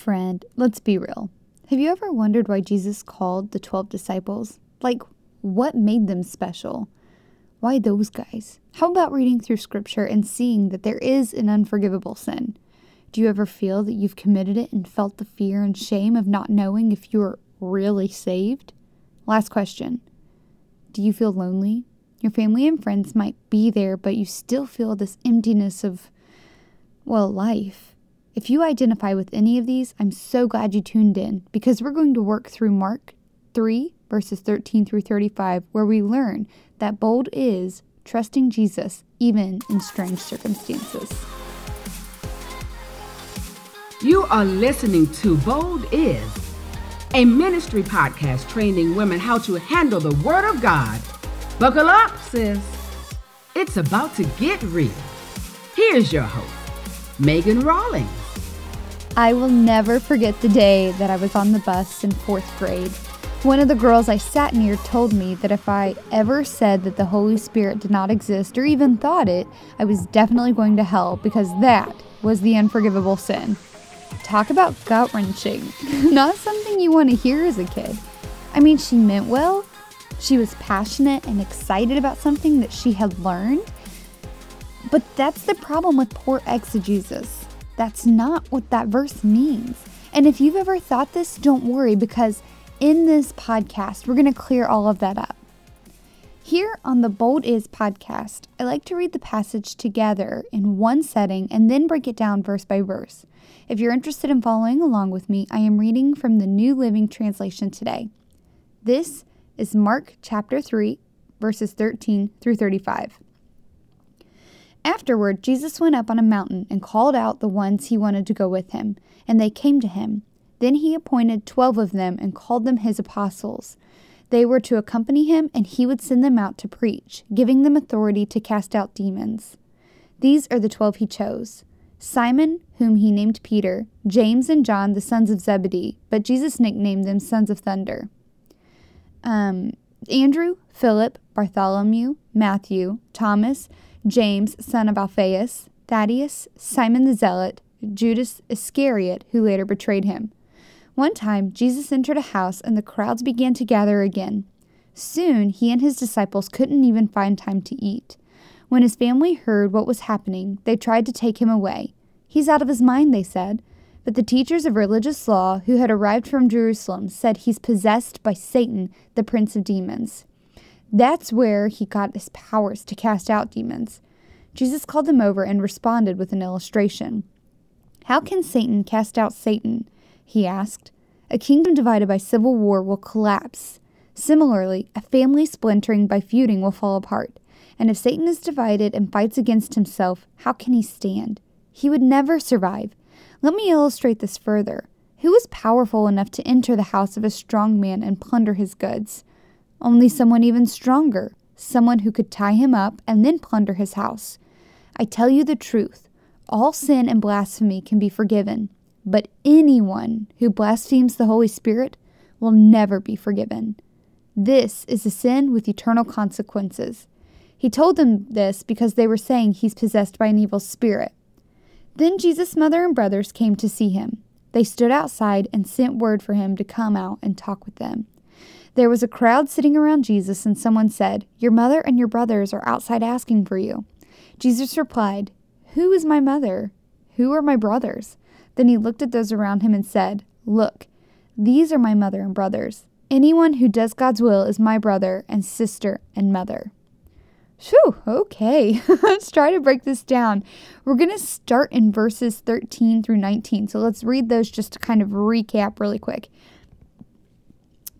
Friend, let's be real. Have you ever wondered why Jesus called the 12 disciples? Like, what made them special? Why those guys? How about reading through scripture and seeing that there is an unforgivable sin? Do you ever feel that you've committed it and felt the fear and shame of not knowing if you're really saved? Last question Do you feel lonely? Your family and friends might be there, but you still feel this emptiness of, well, life. If you identify with any of these, I'm so glad you tuned in because we're going to work through Mark 3, verses 13 through 35, where we learn that bold is trusting Jesus even in strange circumstances. You are listening to Bold Is, a ministry podcast training women how to handle the Word of God. Buckle up, sis. It's about to get real. Here's your host, Megan Rawlings. I will never forget the day that I was on the bus in fourth grade. One of the girls I sat near told me that if I ever said that the Holy Spirit did not exist or even thought it, I was definitely going to hell because that was the unforgivable sin. Talk about gut wrenching. not something you want to hear as a kid. I mean, she meant well. She was passionate and excited about something that she had learned. But that's the problem with poor exegesis. That's not what that verse means. And if you've ever thought this, don't worry because in this podcast, we're going to clear all of that up. Here on the Bold Is podcast, I like to read the passage together in one setting and then break it down verse by verse. If you're interested in following along with me, I am reading from the New Living Translation today. This is Mark chapter 3, verses 13 through 35. Afterward, Jesus went up on a mountain and called out the ones he wanted to go with him, and they came to him. Then he appointed twelve of them and called them his apostles. They were to accompany him, and he would send them out to preach, giving them authority to cast out demons. These are the twelve he chose Simon, whom he named Peter, James and John, the sons of Zebedee, but Jesus nicknamed them sons of thunder. Um, Andrew, Philip, Bartholomew, Matthew, Thomas, James, son of Alphaeus, Thaddeus, Simon the Zealot, Judas Iscariot, who later betrayed him. One time, Jesus entered a house and the crowds began to gather again. Soon, he and his disciples couldn't even find time to eat. When his family heard what was happening, they tried to take him away. He's out of his mind, they said. But the teachers of religious law who had arrived from Jerusalem said he's possessed by Satan, the prince of demons. That's where he got his powers to cast out demons. Jesus called them over and responded with an illustration. How can Satan cast out Satan? He asked. A kingdom divided by civil war will collapse. Similarly, a family splintering by feuding will fall apart. And if Satan is divided and fights against himself, how can he stand? He would never survive. Let me illustrate this further. Who is powerful enough to enter the house of a strong man and plunder his goods? Only someone even stronger, someone who could tie him up and then plunder his house. I tell you the truth all sin and blasphemy can be forgiven, but anyone who blasphemes the Holy Spirit will never be forgiven. This is a sin with eternal consequences. He told them this because they were saying he's possessed by an evil spirit. Then Jesus' mother and brothers came to see him. They stood outside and sent word for him to come out and talk with them. There was a crowd sitting around Jesus, and someone said, Your mother and your brothers are outside asking for you. Jesus replied, Who is my mother? Who are my brothers? Then he looked at those around him and said, Look, these are my mother and brothers. Anyone who does God's will is my brother and sister and mother. Phew, okay. let's try to break this down. We're going to start in verses 13 through 19. So let's read those just to kind of recap really quick.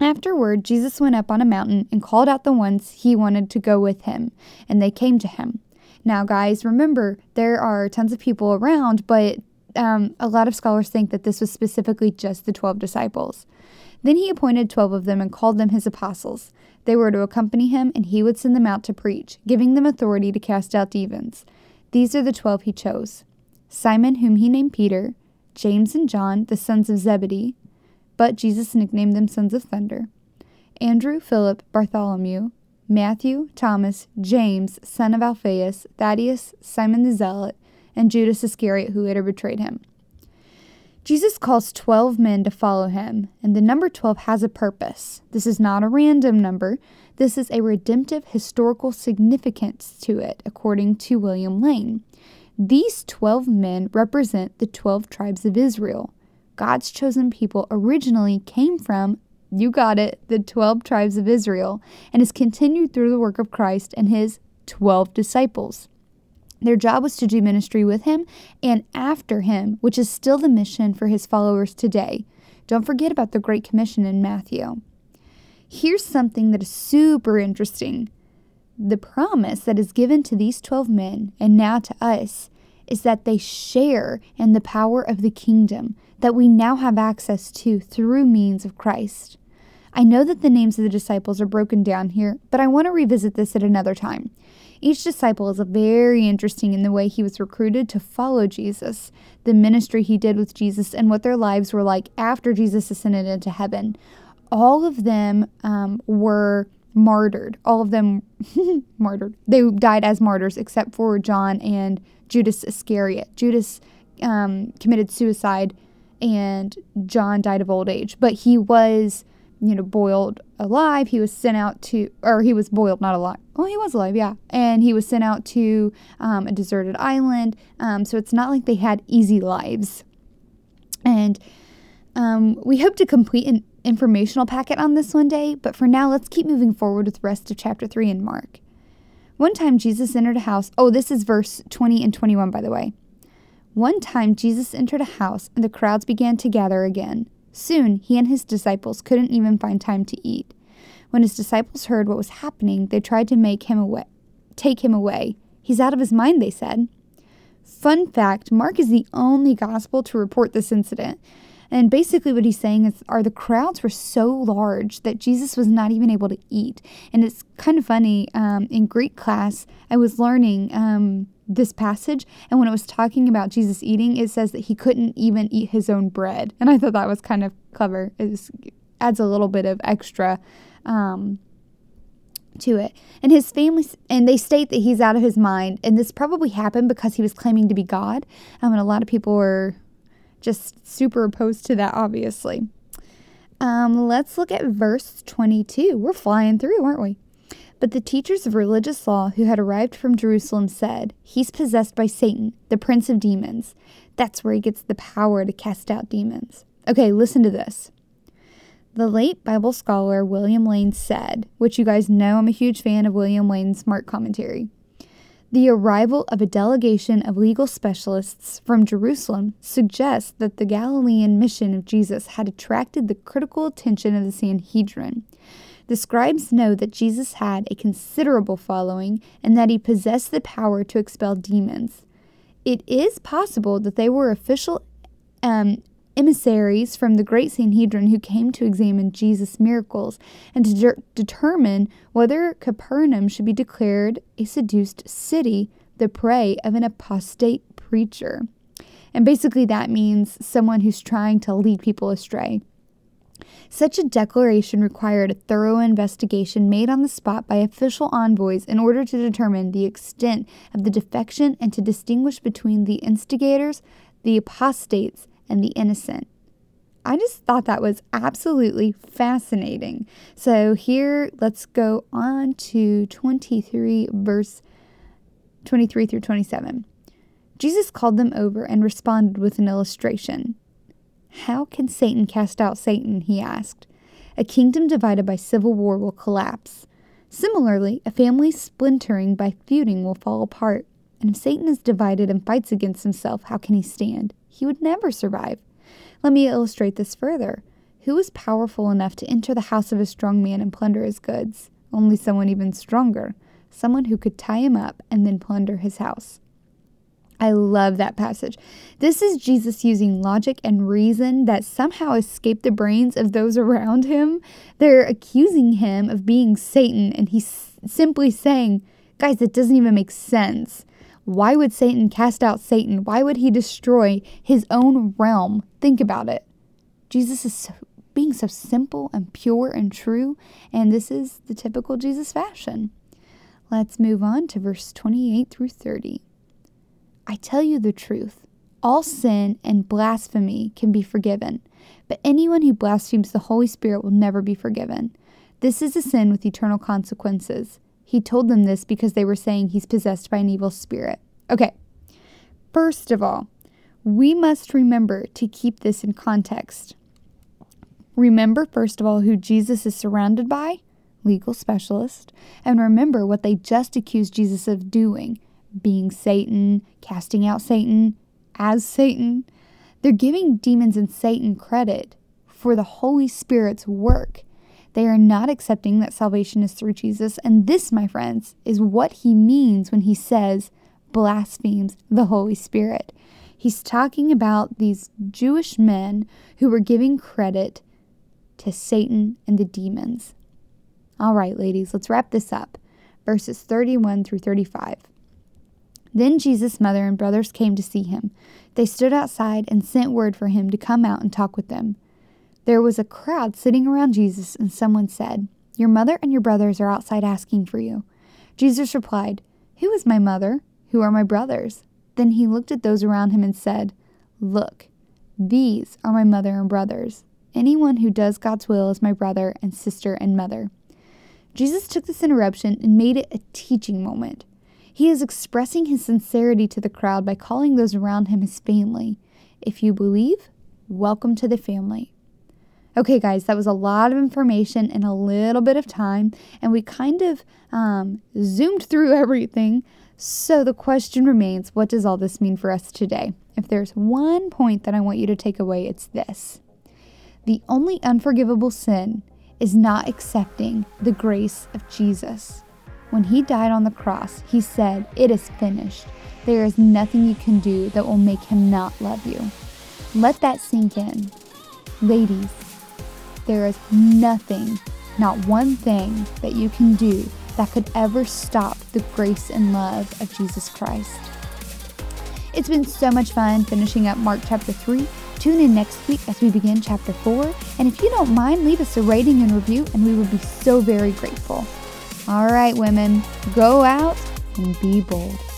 Afterward, Jesus went up on a mountain and called out the ones he wanted to go with him, and they came to him. Now, guys, remember, there are tons of people around, but um, a lot of scholars think that this was specifically just the 12 disciples. Then he appointed 12 of them and called them his apostles. They were to accompany him, and he would send them out to preach, giving them authority to cast out demons. These are the 12 he chose Simon, whom he named Peter, James and John, the sons of Zebedee, but Jesus nicknamed them sons of thunder. Andrew, Philip, Bartholomew, Matthew, Thomas, James, son of Alphaeus, Thaddeus, Simon the Zealot, and Judas Iscariot, who later betrayed him. Jesus calls 12 men to follow him, and the number 12 has a purpose. This is not a random number, this is a redemptive historical significance to it, according to William Lane. These 12 men represent the 12 tribes of Israel. God's chosen people originally came from, you got it, the 12 tribes of Israel, and is continued through the work of Christ and his 12 disciples. Their job was to do ministry with him and after him, which is still the mission for his followers today. Don't forget about the Great Commission in Matthew. Here's something that is super interesting. The promise that is given to these 12 men and now to us is that they share in the power of the kingdom that we now have access to through means of Christ. I know that the names of the disciples are broken down here, but I want to revisit this at another time. Each disciple is very interesting in the way he was recruited to follow Jesus, the ministry he did with Jesus, and what their lives were like after Jesus ascended into heaven. All of them um, were martyred. All of them martyred. They died as martyrs, except for John and Judas Iscariot. Judas um, committed suicide, and John died of old age. But he was you know, boiled alive. He was sent out to, or he was boiled, not alive. Oh, he was alive, yeah. And he was sent out to um, a deserted island. Um, so it's not like they had easy lives. And um, we hope to complete an informational packet on this one day, but for now, let's keep moving forward with the rest of chapter 3 in Mark. One time Jesus entered a house. Oh, this is verse 20 and 21, by the way. One time Jesus entered a house, and the crowds began to gather again. Soon he and his disciples couldn't even find time to eat. When his disciples heard what was happening, they tried to make him away, take him away. He's out of his mind, they said. Fun fact Mark is the only gospel to report this incident. And basically, what he's saying is, are the crowds were so large that Jesus was not even able to eat. And it's kind of funny. Um, in Greek class, I was learning um, this passage. And when it was talking about Jesus eating, it says that he couldn't even eat his own bread. And I thought that was kind of clever. It adds a little bit of extra um, to it. And his family, and they state that he's out of his mind. And this probably happened because he was claiming to be God. Um, and a lot of people were just super opposed to that, obviously. Um, let's look at verse 22. We're flying through, aren't we? But the teachers of religious law who had arrived from Jerusalem said, He's possessed by Satan, the prince of demons. That's where he gets the power to cast out demons. Okay, listen to this. The late Bible scholar William Lane said, which you guys know I'm a huge fan of William Lane's Mark commentary. The arrival of a delegation of legal specialists from Jerusalem suggests that the Galilean mission of Jesus had attracted the critical attention of the Sanhedrin. The scribes know that Jesus had a considerable following and that he possessed the power to expel demons. It is possible that they were official um, emissaries from the great Sanhedrin who came to examine Jesus' miracles and to de- determine whether Capernaum should be declared a seduced city, the prey of an apostate preacher. And basically, that means someone who's trying to lead people astray. Such a declaration required a thorough investigation made on the spot by official envoys in order to determine the extent of the defection and to distinguish between the instigators, the apostates, and the innocent. I just thought that was absolutely fascinating. So here, let's go on to 23, verse 23 through 27. Jesus called them over and responded with an illustration. How can Satan cast out Satan? he asked. A kingdom divided by civil war will collapse. Similarly, a family splintering by feuding will fall apart. And if Satan is divided and fights against himself, how can he stand? He would never survive. Let me illustrate this further. Who is powerful enough to enter the house of a strong man and plunder his goods? Only someone even stronger. Someone who could tie him up and then plunder his house. I love that passage. This is Jesus using logic and reason that somehow escape the brains of those around him. They're accusing him of being Satan, and he's simply saying, Guys, it doesn't even make sense. Why would Satan cast out Satan? Why would he destroy his own realm? Think about it. Jesus is so, being so simple and pure and true, and this is the typical Jesus fashion. Let's move on to verse 28 through 30. I tell you the truth. All sin and blasphemy can be forgiven, but anyone who blasphemes the Holy Spirit will never be forgiven. This is a sin with eternal consequences. He told them this because they were saying he's possessed by an evil spirit. Okay, first of all, we must remember to keep this in context. Remember, first of all, who Jesus is surrounded by legal specialist, and remember what they just accused Jesus of doing being Satan, casting out Satan as Satan. They're giving demons and Satan credit for the Holy Spirit's work. They are not accepting that salvation is through Jesus. And this, my friends, is what he means when he says blasphemes the Holy Spirit. He's talking about these Jewish men who were giving credit to Satan and the demons. All right, ladies, let's wrap this up. Verses 31 through 35. Then Jesus' mother and brothers came to see him. They stood outside and sent word for him to come out and talk with them. There was a crowd sitting around Jesus, and someone said, Your mother and your brothers are outside asking for you. Jesus replied, Who is my mother? Who are my brothers? Then he looked at those around him and said, Look, these are my mother and brothers. Anyone who does God's will is my brother and sister and mother. Jesus took this interruption and made it a teaching moment. He is expressing his sincerity to the crowd by calling those around him his family. If you believe, welcome to the family. Okay, guys, that was a lot of information in a little bit of time, and we kind of um, zoomed through everything. So the question remains what does all this mean for us today? If there's one point that I want you to take away, it's this the only unforgivable sin is not accepting the grace of Jesus. When he died on the cross, he said, It is finished. There is nothing you can do that will make him not love you. Let that sink in. Ladies, there is nothing, not one thing, that you can do that could ever stop the grace and love of Jesus Christ. It's been so much fun finishing up Mark chapter 3 Tune in next week as we begin chapter 4. And if you don't mind, leave us a rating and review, and we would be so very grateful. All right, women, go out and be bold.